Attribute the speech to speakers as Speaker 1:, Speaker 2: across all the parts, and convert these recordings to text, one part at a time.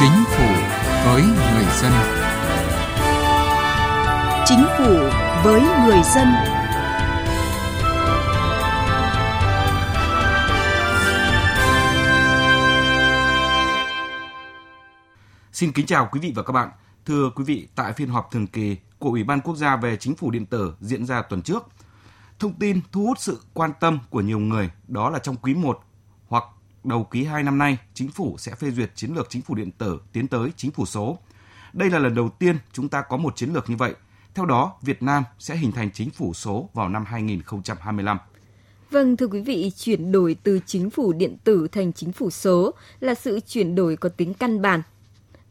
Speaker 1: Chính phủ với người dân.
Speaker 2: Chính phủ với người dân.
Speaker 3: Xin kính chào quý vị và các bạn. Thưa quý vị, tại phiên họp thường kỳ của Ủy ban Quốc gia về Chính phủ điện tử diễn ra tuần trước, thông tin thu hút sự quan tâm của nhiều người đó là trong quý 1 hoặc đầu quý 2 năm nay, chính phủ sẽ phê duyệt chiến lược chính phủ điện tử tiến tới chính phủ số. Đây là lần đầu tiên chúng ta có một chiến lược như vậy. Theo đó, Việt Nam sẽ hình thành chính phủ số vào năm 2025.
Speaker 4: Vâng, thưa quý vị, chuyển đổi từ chính phủ điện tử thành chính phủ số là sự chuyển đổi có tính căn bản.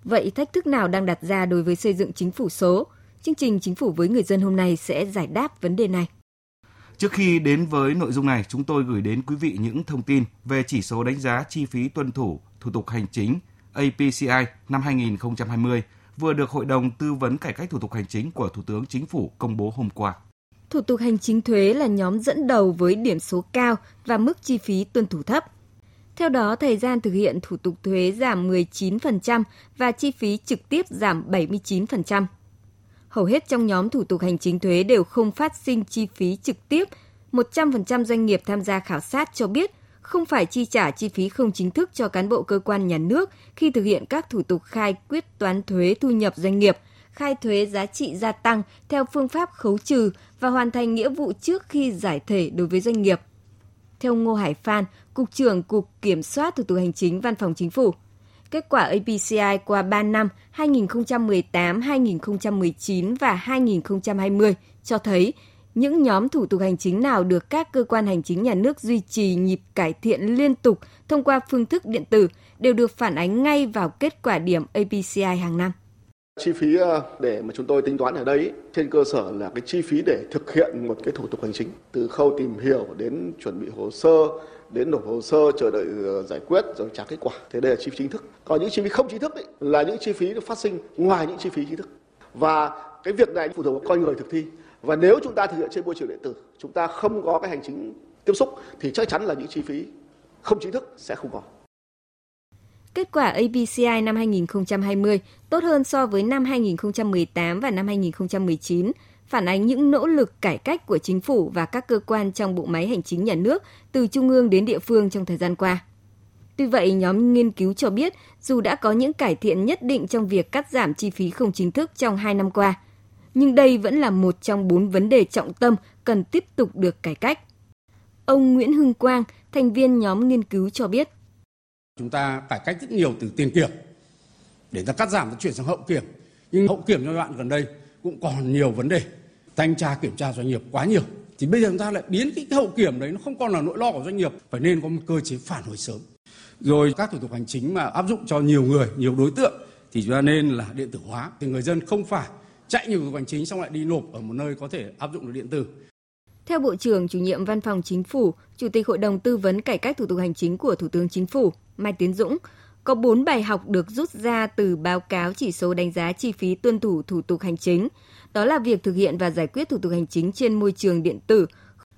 Speaker 4: Vậy thách thức nào đang đặt ra đối với xây dựng chính phủ số? Chương trình Chính phủ với người dân hôm nay sẽ giải đáp vấn đề này.
Speaker 3: Trước khi đến với nội dung này, chúng tôi gửi đến quý vị những thông tin về chỉ số đánh giá chi phí tuân thủ thủ tục hành chính APCI năm 2020 vừa được Hội đồng Tư vấn Cải cách Thủ tục Hành chính của Thủ tướng Chính phủ công bố hôm qua.
Speaker 4: Thủ tục hành chính thuế là nhóm dẫn đầu với điểm số cao và mức chi phí tuân thủ thấp. Theo đó, thời gian thực hiện thủ tục thuế giảm 19% và chi phí trực tiếp giảm 79% hầu hết trong nhóm thủ tục hành chính thuế đều không phát sinh chi phí trực tiếp. 100% doanh nghiệp tham gia khảo sát cho biết không phải chi trả chi phí không chính thức cho cán bộ cơ quan nhà nước khi thực hiện các thủ tục khai quyết toán thuế thu nhập doanh nghiệp, khai thuế giá trị gia tăng theo phương pháp khấu trừ và hoàn thành nghĩa vụ trước khi giải thể đối với doanh nghiệp. Theo Ngô Hải Phan, Cục trưởng Cục Kiểm soát Thủ tục Hành chính Văn phòng Chính phủ, Kết quả APCI qua 3 năm 2018, 2019 và 2020 cho thấy những nhóm thủ tục hành chính nào được các cơ quan hành chính nhà nước duy trì nhịp cải thiện liên tục thông qua phương thức điện tử đều được phản ánh ngay vào kết quả điểm APCI hàng năm.
Speaker 5: Chi phí ờ, để mà chúng tôi tính toán ở đây trên cơ sở là cái chi phí để thực hiện một cái thủ tục hành chính từ khâu tìm hiểu đến chuẩn bị hồ sơ đến nộp hồ sơ chờ đợi ờ, giải quyết rồi trả kết quả. Thế đây là chi phí chính thức. Còn những chi phí không chính thức ấy, là những chi phí phát sinh ngoài những chi phí chính thức. Và cái việc này phụ thuộc vào con người thực thi. Và nếu chúng ta thực hiện trên môi trường điện tử chúng ta không có cái hành chính tiếp xúc thì chắc chắn là những chi phí không chính thức sẽ không có
Speaker 4: Kết quả ABCI năm 2020 tốt hơn so với năm 2018 và năm 2019 phản ánh những nỗ lực cải cách của chính phủ và các cơ quan trong bộ máy hành chính nhà nước từ trung ương đến địa phương trong thời gian qua. Tuy vậy, nhóm nghiên cứu cho biết dù đã có những cải thiện nhất định trong việc cắt giảm chi phí không chính thức trong hai năm qua, nhưng đây vẫn là một trong bốn vấn đề trọng tâm cần tiếp tục được cải cách. Ông Nguyễn Hưng Quang, thành viên nhóm nghiên cứu cho biết.
Speaker 6: Chúng ta cải cách rất nhiều từ tiền kiểm để ta cắt giảm và chuyển sang hậu kiểm. Nhưng hậu kiểm giai đoạn gần đây cũng còn nhiều vấn đề. Thanh tra kiểm tra doanh nghiệp quá nhiều. Thì bây giờ chúng ta lại biến cái hậu kiểm đấy nó không còn là nỗi lo của doanh nghiệp phải nên có một cơ chế phản hồi sớm. Rồi các thủ tục hành chính mà áp dụng cho nhiều người nhiều đối tượng thì chúng ta nên là điện tử hóa. Thì người dân không phải chạy nhiều thủ tục hành chính xong lại đi nộp ở một nơi có thể áp dụng được điện tử.
Speaker 4: Theo Bộ trưởng chủ nhiệm Văn phòng Chính phủ, Chủ tịch Hội đồng Tư vấn Cải cách Thủ tục Hành chính của Thủ tướng Chính phủ Mai Tiến Dũng, có 4 bài học được rút ra từ báo cáo chỉ số đánh giá chi phí tuân thủ thủ tục hành chính. Đó là việc thực hiện và giải quyết thủ tục hành chính trên môi trường điện tử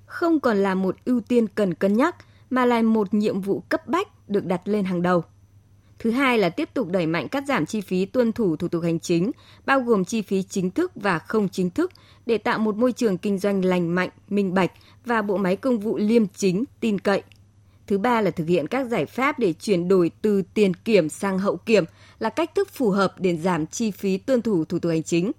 Speaker 4: không còn là một ưu tiên cần cân nhắc mà là một nhiệm vụ cấp bách được đặt lên hàng đầu. Thứ hai là tiếp tục đẩy mạnh cắt giảm chi phí tuân thủ thủ tục hành chính, bao gồm chi phí chính thức và không chính thức để tạo một môi trường kinh doanh lành mạnh, minh bạch và bộ máy công vụ liêm chính, tin cậy – Thứ ba là thực hiện các giải pháp để chuyển đổi từ tiền kiểm sang hậu kiểm là cách thức phù hợp để giảm chi phí tuân thủ thủ tục hành chính.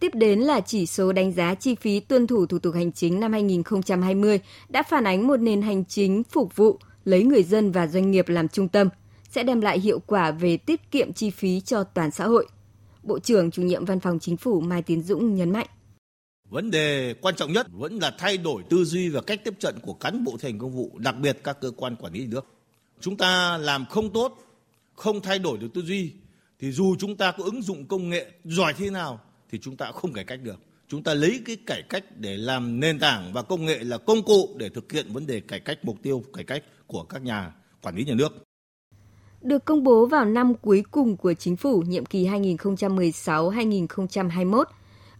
Speaker 4: Tiếp đến là chỉ số đánh giá chi phí tuân thủ thủ tục hành chính năm 2020 đã phản ánh một nền hành chính phục vụ, lấy người dân và doanh nghiệp làm trung tâm, sẽ đem lại hiệu quả về tiết kiệm chi phí cho toàn xã hội. Bộ trưởng chủ nhiệm Văn phòng Chính phủ Mai Tiến Dũng nhấn mạnh.
Speaker 7: Vấn đề quan trọng nhất vẫn là thay đổi tư duy và cách tiếp cận của cán bộ thành công vụ, đặc biệt các cơ quan quản lý nhà nước. Chúng ta làm không tốt, không thay đổi được tư duy thì dù chúng ta có ứng dụng công nghệ giỏi thế nào thì chúng ta không cải cách được. Chúng ta lấy cái cải cách để làm nền tảng và công nghệ là công cụ để thực hiện vấn đề cải cách mục tiêu cải cách của các nhà quản lý nhà nước.
Speaker 4: Được công bố vào năm cuối cùng của chính phủ nhiệm kỳ 2016-2021,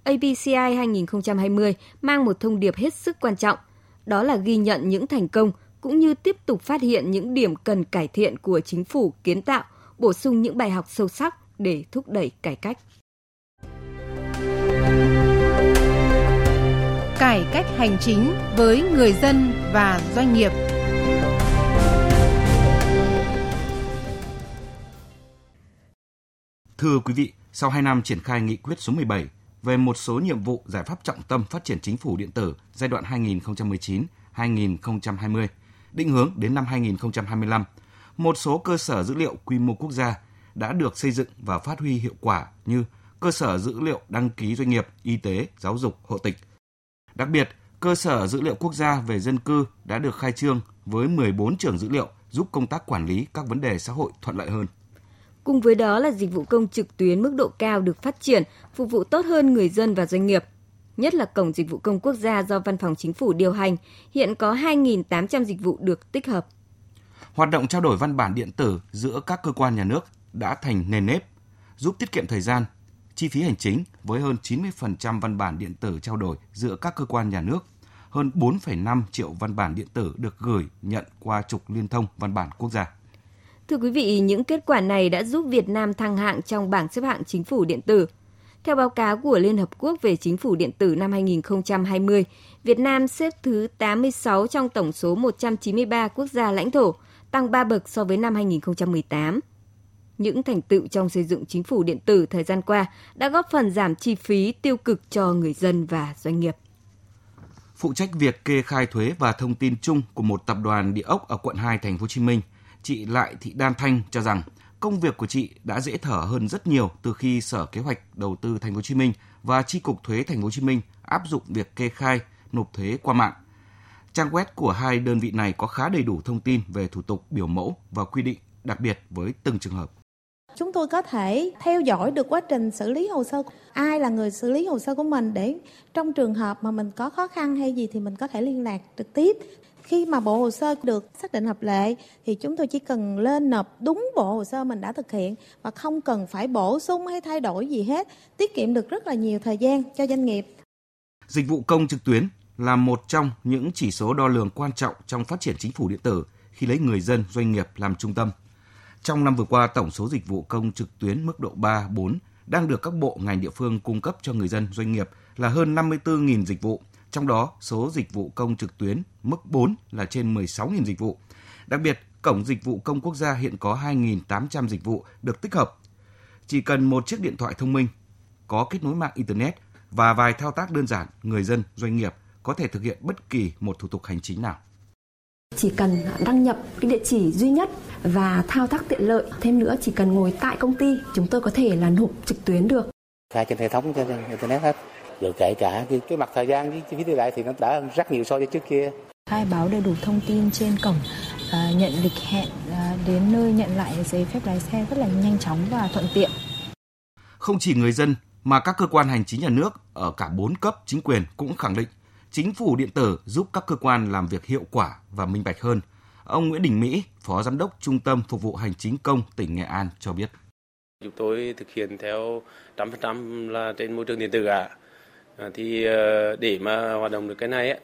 Speaker 4: APCI 2020 mang một thông điệp hết sức quan trọng, đó là ghi nhận những thành công cũng như tiếp tục phát hiện những điểm cần cải thiện của chính phủ kiến tạo bổ sung những bài học sâu sắc để thúc đẩy cải cách.
Speaker 2: Cải cách hành chính với người dân và doanh nghiệp.
Speaker 3: Thưa quý vị, sau 2 năm triển khai nghị quyết số 17 về một số nhiệm vụ giải pháp trọng tâm phát triển chính phủ điện tử giai đoạn 2019-2020, định hướng đến năm 2025, một số cơ sở dữ liệu quy mô quốc gia đã được xây dựng và phát huy hiệu quả như cơ sở dữ liệu đăng ký doanh nghiệp, y tế, giáo dục, hộ tịch. Đặc biệt, cơ sở dữ liệu quốc gia về dân cư đã được khai trương với 14 trường dữ liệu giúp công tác quản lý các vấn đề xã hội thuận lợi hơn.
Speaker 4: Cùng với đó là dịch vụ công trực tuyến mức độ cao được phát triển, phục vụ tốt hơn người dân và doanh nghiệp. Nhất là Cổng Dịch vụ Công Quốc gia do Văn phòng Chính phủ điều hành, hiện có 2.800 dịch vụ được tích hợp.
Speaker 3: Hoạt động trao đổi văn bản điện tử giữa các cơ quan nhà nước đã thành nền nếp, giúp tiết kiệm thời gian, chi phí hành chính với hơn 90% văn bản điện tử trao đổi giữa các cơ quan nhà nước, hơn 4,5 triệu văn bản điện tử được gửi nhận qua trục liên thông văn bản quốc gia.
Speaker 4: Thưa quý vị, những kết quả này đã giúp Việt Nam thăng hạng trong bảng xếp hạng chính phủ điện tử. Theo báo cáo của Liên Hợp Quốc về chính phủ điện tử năm 2020, Việt Nam xếp thứ 86 trong tổng số 193 quốc gia lãnh thổ, tăng 3 bậc so với năm 2018. Những thành tựu trong xây dựng chính phủ điện tử thời gian qua đã góp phần giảm chi phí tiêu cực cho người dân và doanh nghiệp.
Speaker 3: Phụ trách việc kê khai thuế và thông tin chung của một tập đoàn địa ốc ở quận 2 thành phố Hồ Chí Minh – chị Lại Thị Đan Thanh cho rằng công việc của chị đã dễ thở hơn rất nhiều từ khi Sở Kế hoạch Đầu tư Thành phố Hồ Chí Minh và Chi cục Thuế Thành phố Hồ Chí Minh áp dụng việc kê khai nộp thuế qua mạng. Trang web của hai đơn vị này có khá đầy đủ thông tin về thủ tục biểu mẫu và quy định đặc biệt với từng trường hợp.
Speaker 8: Chúng tôi có thể theo dõi được quá trình xử lý hồ sơ, ai là người xử lý hồ sơ của mình để trong trường hợp mà mình có khó khăn hay gì thì mình có thể liên lạc trực tiếp khi mà bộ hồ sơ được xác định hợp lệ thì chúng tôi chỉ cần lên nộp đúng bộ hồ sơ mình đã thực hiện và không cần phải bổ sung hay thay đổi gì hết, tiết kiệm được rất là nhiều thời gian cho doanh nghiệp.
Speaker 3: Dịch vụ công trực tuyến là một trong những chỉ số đo lường quan trọng trong phát triển chính phủ điện tử khi lấy người dân, doanh nghiệp làm trung tâm. Trong năm vừa qua, tổng số dịch vụ công trực tuyến mức độ 3, 4 đang được các bộ ngành địa phương cung cấp cho người dân, doanh nghiệp là hơn 54.000 dịch vụ, trong đó, số dịch vụ công trực tuyến mức 4 là trên 16.000 dịch vụ. Đặc biệt, Cổng Dịch vụ Công Quốc gia hiện có 2.800 dịch vụ được tích hợp. Chỉ cần một chiếc điện thoại thông minh, có kết nối mạng Internet và vài thao tác đơn giản, người dân, doanh nghiệp có thể thực hiện bất kỳ một thủ tục hành chính nào.
Speaker 9: Chỉ cần đăng nhập cái địa chỉ duy nhất và thao tác tiện lợi. Thêm nữa, chỉ cần ngồi tại công ty, chúng tôi có thể là nộp trực tuyến được.
Speaker 10: Khai trên hệ thống trên Internet hết rồi kể cả cái, cái mặt thời gian với chi phí đi lại thì nó đã rất nhiều so với trước kia
Speaker 11: khai báo đầy đủ thông tin trên cổng à, nhận lịch hẹn à, đến nơi nhận lại giấy phép lái xe rất là nhanh chóng và thuận tiện.
Speaker 3: Không chỉ người dân mà các cơ quan hành chính nhà nước ở cả bốn cấp chính quyền cũng khẳng định chính phủ điện tử giúp các cơ quan làm việc hiệu quả và minh bạch hơn. Ông Nguyễn Đình Mỹ, Phó Giám đốc Trung tâm Phục vụ Hành chính công tỉnh Nghệ An cho biết.
Speaker 12: Chúng tôi thực hiện theo 100% là trên môi trường điện tử ạ. À À, thì ờ, để mà hoạt động được cái này ấy,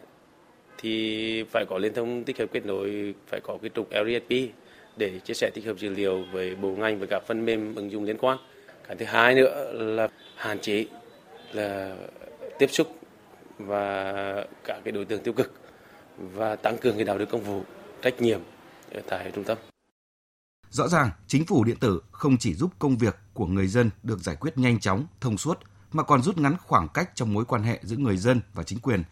Speaker 12: thì phải có liên thông tích hợp kết nối phải có cái trục LDSP để chia sẻ tích hợp dữ liệu với bộ ngành và các phần mềm ứng dụng liên quan. Cái thứ hai nữa là hạn chế là tiếp xúc và cả cái đối tượng tiêu cực và tăng cường cái đạo đức công vụ trách nhiệm ở tại trung tâm.
Speaker 3: Rõ ràng, chính phủ điện tử không chỉ giúp công việc của người dân được giải quyết nhanh chóng, thông suốt mà còn rút ngắn khoảng cách trong mối quan hệ giữa người dân và chính quyền.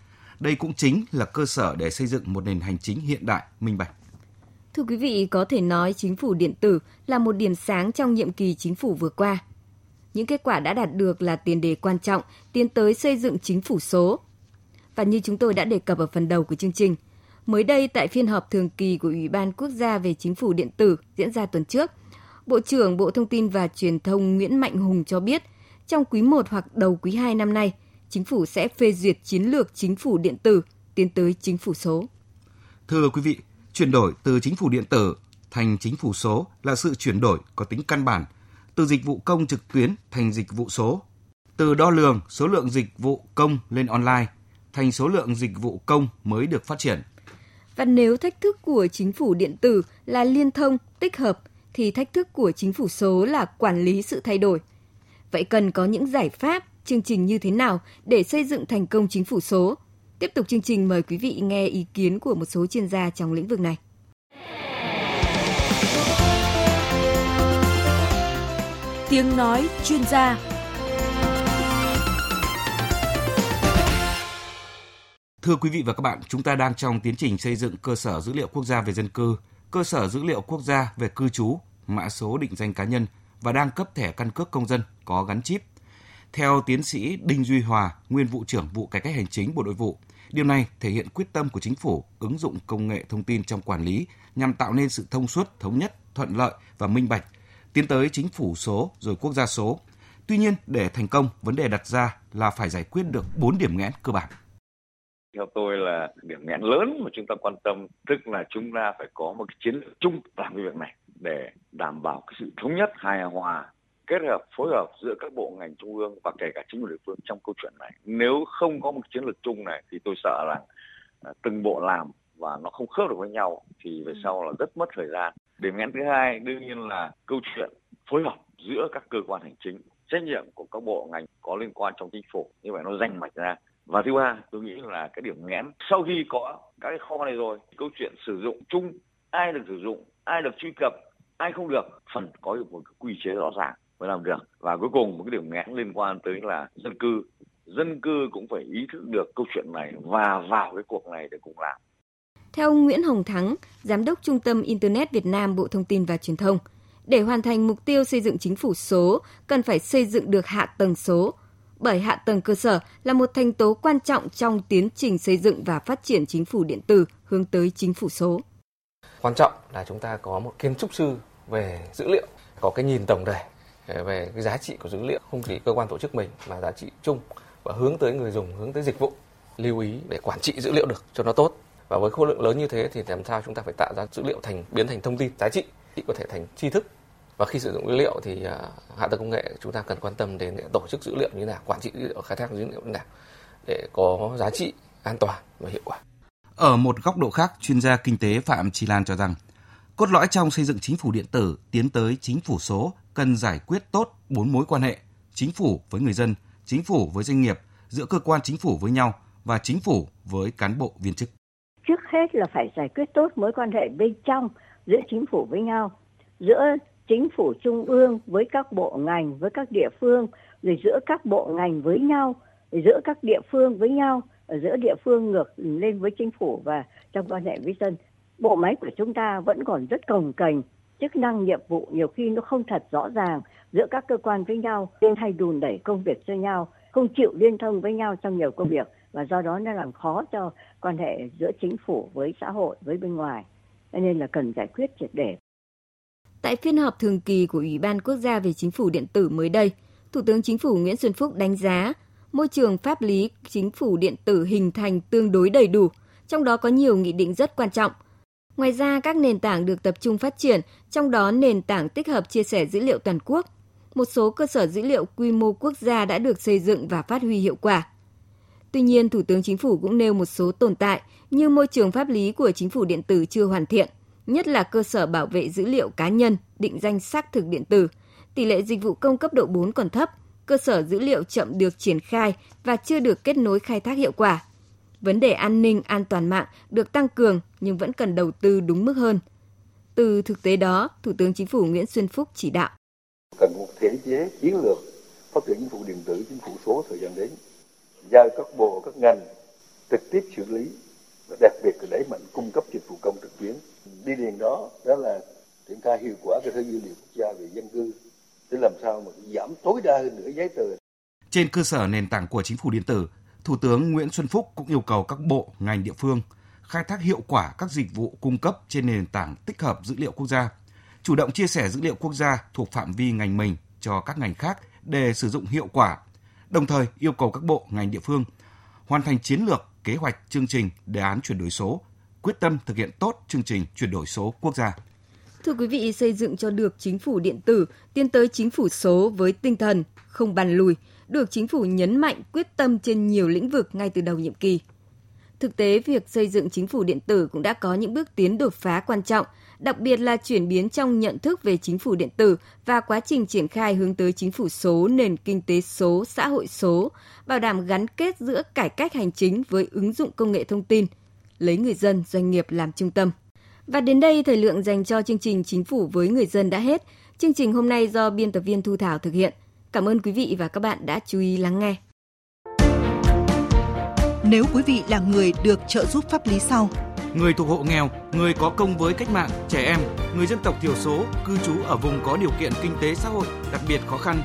Speaker 3: Đây cũng chính là cơ sở để xây dựng một nền hành chính hiện đại, minh bạch.
Speaker 4: Thưa quý vị, có thể nói chính phủ điện tử là một điểm sáng trong nhiệm kỳ chính phủ vừa qua. Những kết quả đã đạt được là tiền đề quan trọng tiến tới xây dựng chính phủ số. Và như chúng tôi đã đề cập ở phần đầu của chương trình, mới đây tại phiên họp thường kỳ của Ủy ban Quốc gia về chính phủ điện tử diễn ra tuần trước, Bộ trưởng Bộ Thông tin và Truyền thông Nguyễn Mạnh Hùng cho biết – trong quý 1 hoặc đầu quý 2 năm nay, chính phủ sẽ phê duyệt chiến lược chính phủ điện tử tiến tới chính phủ số.
Speaker 3: Thưa quý vị, chuyển đổi từ chính phủ điện tử thành chính phủ số là sự chuyển đổi có tính căn bản, từ dịch vụ công trực tuyến thành dịch vụ số, từ đo lường số lượng dịch vụ công lên online thành số lượng dịch vụ công mới được phát triển.
Speaker 4: Và nếu thách thức của chính phủ điện tử là liên thông, tích hợp thì thách thức của chính phủ số là quản lý sự thay đổi. Vậy cần có những giải pháp, chương trình như thế nào để xây dựng thành công chính phủ số? Tiếp tục chương trình mời quý vị nghe ý kiến của một số chuyên gia trong lĩnh vực này.
Speaker 2: Tiếng nói chuyên gia
Speaker 3: Thưa quý vị và các bạn, chúng ta đang trong tiến trình xây dựng cơ sở dữ liệu quốc gia về dân cư, cơ sở dữ liệu quốc gia về cư trú, mã số định danh cá nhân và đang cấp thẻ căn cước công dân có gắn chip. Theo tiến sĩ Đinh Duy Hòa, nguyên vụ trưởng vụ cải cách hành chính Bộ Nội vụ, điều này thể hiện quyết tâm của chính phủ ứng dụng công nghệ thông tin trong quản lý nhằm tạo nên sự thông suốt, thống nhất, thuận lợi và minh bạch, tiến tới chính phủ số rồi quốc gia số. Tuy nhiên, để thành công, vấn đề đặt ra là phải giải quyết được 4 điểm nghẽn cơ bản.
Speaker 13: Theo tôi là điểm nghẽn lớn mà chúng ta quan tâm, tức là chúng ta phải có một cái chiến lược chung làm cái việc này để đảm bảo cái sự thống nhất hài hòa, kết hợp, phối hợp giữa các bộ ngành trung ương và kể cả chính quyền địa phương trong câu chuyện này. Nếu không có một chiến lược chung này thì tôi sợ rằng à, từng bộ làm và nó không khớp được với nhau thì về sau là rất mất thời gian. Điểm ngắn thứ hai, đương nhiên là câu chuyện phối hợp giữa các cơ quan hành chính, trách nhiệm của các bộ ngành có liên quan trong chính phủ, như vậy nó danh mạch ra. Và thứ ba, tôi nghĩ là cái điểm nghẽn sau khi có các cái kho này rồi, câu chuyện sử dụng chung, ai được sử dụng, ai được truy cập ai không được phần có một cái quy chế rõ ràng mới làm được. Và cuối cùng một cái điểm nghẽn liên quan tới là dân cư. Dân cư cũng phải ý thức được câu chuyện này và vào cái cuộc này để cùng làm.
Speaker 4: Theo Nguyễn Hồng Thắng, Giám đốc Trung tâm Internet Việt Nam Bộ Thông tin và Truyền thông, để hoàn thành mục tiêu xây dựng chính phủ số, cần phải xây dựng được hạ tầng số, bởi hạ tầng cơ sở là một thành tố quan trọng trong tiến trình xây dựng và phát triển chính phủ điện tử hướng tới chính phủ số.
Speaker 14: Quan trọng là chúng ta có một kiến trúc sư về dữ liệu, có cái nhìn tổng thể ờ, về cái giá trị của dữ liệu không chỉ cơ quan tổ chức mình mà giá trị chung và hướng tới người dùng, hướng tới dịch vụ lưu ý để quản trị dữ liệu được cho nó tốt. Và với khối lượng lớn như thế thì làm sao chúng ta phải tạo ra dữ liệu thành biến thành thông tin giá trị có thể thành tri thức. Và khi sử dụng dữ liệu thì ờ, hạ tầng công nghệ chúng ta cần quan tâm đến tổ chức dữ liệu như thế nào quản trị dữ liệu khai thác dữ liệu như thế nào để có giá trị an toàn và hiệu quả.
Speaker 3: Ở một góc độ khác chuyên gia kinh tế phạm tri lan cho rằng cốt lõi trong xây dựng chính phủ điện tử tiến tới chính phủ số cần giải quyết tốt bốn mối quan hệ, chính phủ với người dân, chính phủ với doanh nghiệp, giữa cơ quan chính phủ với nhau và chính phủ với cán bộ viên chức.
Speaker 15: Trước hết là phải giải quyết tốt mối quan hệ bên trong, giữa chính phủ với nhau, giữa chính phủ trung ương với các bộ ngành, với các địa phương, rồi giữa các bộ ngành với nhau, rồi giữa các địa phương với nhau ở giữa địa phương ngược lên với chính phủ và trong quan hệ với dân bộ máy của chúng ta vẫn còn rất cồng kềnh chức năng nhiệm vụ nhiều khi nó không thật rõ ràng giữa các cơ quan với nhau nên hay đùn đẩy công việc cho nhau không chịu liên thông với nhau trong nhiều công việc và do đó nó làm khó cho quan hệ giữa chính phủ với xã hội với bên ngoài nên là cần giải quyết triệt để
Speaker 4: Tại phiên họp thường kỳ của Ủy ban Quốc gia về Chính phủ điện tử mới đây, Thủ tướng Chính phủ Nguyễn Xuân Phúc đánh giá môi trường pháp lý chính phủ điện tử hình thành tương đối đầy đủ, trong đó có nhiều nghị định rất quan trọng. Ngoài ra, các nền tảng được tập trung phát triển, trong đó nền tảng tích hợp chia sẻ dữ liệu toàn quốc. Một số cơ sở dữ liệu quy mô quốc gia đã được xây dựng và phát huy hiệu quả. Tuy nhiên, Thủ tướng Chính phủ cũng nêu một số tồn tại như môi trường pháp lý của chính phủ điện tử chưa hoàn thiện, nhất là cơ sở bảo vệ dữ liệu cá nhân, định danh xác thực điện tử. Tỷ lệ dịch vụ công cấp độ 4 còn thấp, cơ sở dữ liệu chậm được triển khai và chưa được kết nối khai thác hiệu quả. Vấn đề an ninh, an toàn mạng được tăng cường nhưng vẫn cần đầu tư đúng mức hơn. Từ thực tế đó, Thủ tướng Chính phủ Nguyễn Xuân Phúc chỉ đạo.
Speaker 16: Cần một thể chế chiến lược phát triển chính phủ điện tử, chính phủ số thời gian đến, giao các bộ, các ngành trực tiếp xử lý và đặc biệt là đẩy mạnh cung cấp dịch vụ công trực tuyến đi liền đó đó là triển khai hiệu quả cái thứ dữ liệu quốc gia về dân cư để làm sao mà giảm tối đa hơn nữa giấy tờ.
Speaker 3: Trên cơ sở nền tảng của chính phủ điện tử, Thủ tướng Nguyễn Xuân Phúc cũng yêu cầu các bộ, ngành địa phương khai thác hiệu quả các dịch vụ cung cấp trên nền tảng tích hợp dữ liệu quốc gia, chủ động chia sẻ dữ liệu quốc gia thuộc phạm vi ngành mình cho các ngành khác để sử dụng hiệu quả. Đồng thời yêu cầu các bộ, ngành địa phương hoàn thành chiến lược, kế hoạch, chương trình, đề án chuyển đổi số quyết tâm thực hiện tốt chương trình chuyển đổi số quốc gia.
Speaker 4: Thưa quý vị, xây dựng cho được chính phủ điện tử, tiến tới chính phủ số với tinh thần không bàn lùi, được chính phủ nhấn mạnh quyết tâm trên nhiều lĩnh vực ngay từ đầu nhiệm kỳ. Thực tế, việc xây dựng chính phủ điện tử cũng đã có những bước tiến đột phá quan trọng, đặc biệt là chuyển biến trong nhận thức về chính phủ điện tử và quá trình triển khai hướng tới chính phủ số, nền kinh tế số, xã hội số, bảo đảm gắn kết giữa cải cách hành chính với ứng dụng công nghệ thông tin, lấy người dân, doanh nghiệp làm trung tâm. Và đến đây, thời lượng dành cho chương trình Chính phủ với người dân đã hết. Chương trình hôm nay do biên tập viên Thu Thảo thực hiện. Cảm ơn quý vị và các bạn đã chú ý lắng nghe.
Speaker 17: Nếu quý vị là người được trợ giúp pháp lý sau,
Speaker 3: người thuộc hộ nghèo, người có công với cách mạng, trẻ em, người dân tộc thiểu số, cư trú ở vùng có điều kiện kinh tế xã hội đặc biệt khó khăn,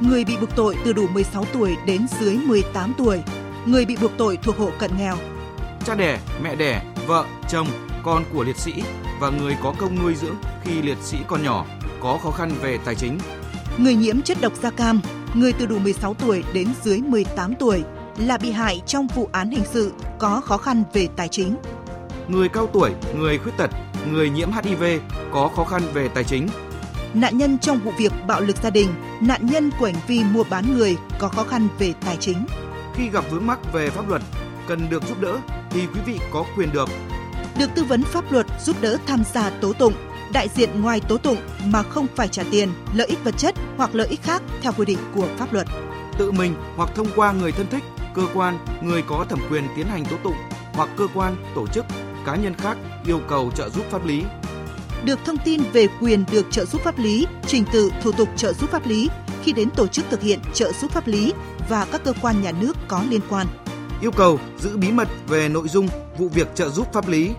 Speaker 17: người bị buộc tội từ đủ 16 tuổi đến dưới 18 tuổi, người bị buộc tội thuộc hộ cận nghèo,
Speaker 3: cha đẻ, mẹ đẻ, vợ, chồng, con của liệt sĩ và người có công nuôi dưỡng khi liệt sĩ còn nhỏ có khó khăn về tài chính.
Speaker 17: Người nhiễm chất độc da cam, người từ đủ 16 tuổi đến dưới 18 tuổi là bị hại trong vụ án hình sự có khó khăn về tài chính.
Speaker 3: Người cao tuổi, người khuyết tật, người nhiễm HIV có khó khăn về tài chính.
Speaker 17: Nạn nhân trong vụ việc bạo lực gia đình, nạn nhân của hành vi mua bán người có khó khăn về tài chính.
Speaker 3: Khi gặp vướng mắc về pháp luật, cần được giúp đỡ thì quý vị có quyền được
Speaker 17: được tư vấn pháp luật giúp đỡ tham gia tố tụng, đại diện ngoài tố tụng mà không phải trả tiền, lợi ích vật chất hoặc lợi ích khác theo quy định của pháp luật.
Speaker 3: Tự mình hoặc thông qua người thân thích, cơ quan, người có thẩm quyền tiến hành tố tụng hoặc cơ quan, tổ chức, cá nhân khác yêu cầu trợ giúp pháp lý.
Speaker 17: Được thông tin về quyền được trợ giúp pháp lý, trình tự thủ tục trợ giúp pháp lý khi đến tổ chức thực hiện trợ giúp pháp lý và các cơ quan nhà nước có liên quan
Speaker 3: yêu cầu giữ bí mật về nội dung vụ việc trợ giúp pháp lý.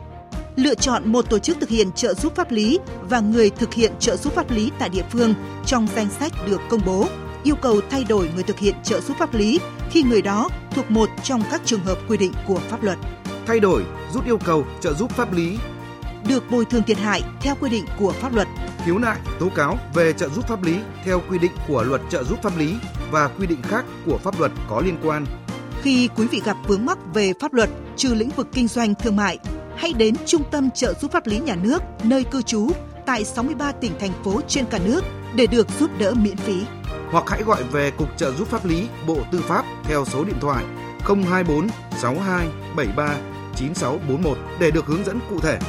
Speaker 17: Lựa chọn một tổ chức thực hiện trợ giúp pháp lý và người thực hiện trợ giúp pháp lý tại địa phương trong danh sách được công bố. Yêu cầu thay đổi người thực hiện trợ giúp pháp lý khi người đó thuộc một trong các trường hợp quy định của pháp luật.
Speaker 3: Thay đổi, rút yêu cầu trợ giúp pháp lý
Speaker 17: được bồi thường thiệt hại theo quy định của pháp luật.
Speaker 3: Khiếu nại, tố cáo về trợ giúp pháp lý theo quy định của luật trợ giúp pháp lý và quy định khác của pháp luật có liên quan.
Speaker 17: Khi quý vị gặp vướng mắc về pháp luật trừ lĩnh vực kinh doanh thương mại, hãy đến Trung tâm trợ giúp pháp lý nhà nước nơi cư trú tại 63 tỉnh thành phố trên cả nước để được giúp đỡ miễn phí.
Speaker 3: Hoặc hãy gọi về Cục trợ giúp pháp lý Bộ Tư pháp theo số điện thoại 024 62 73 9641 để được hướng dẫn cụ thể.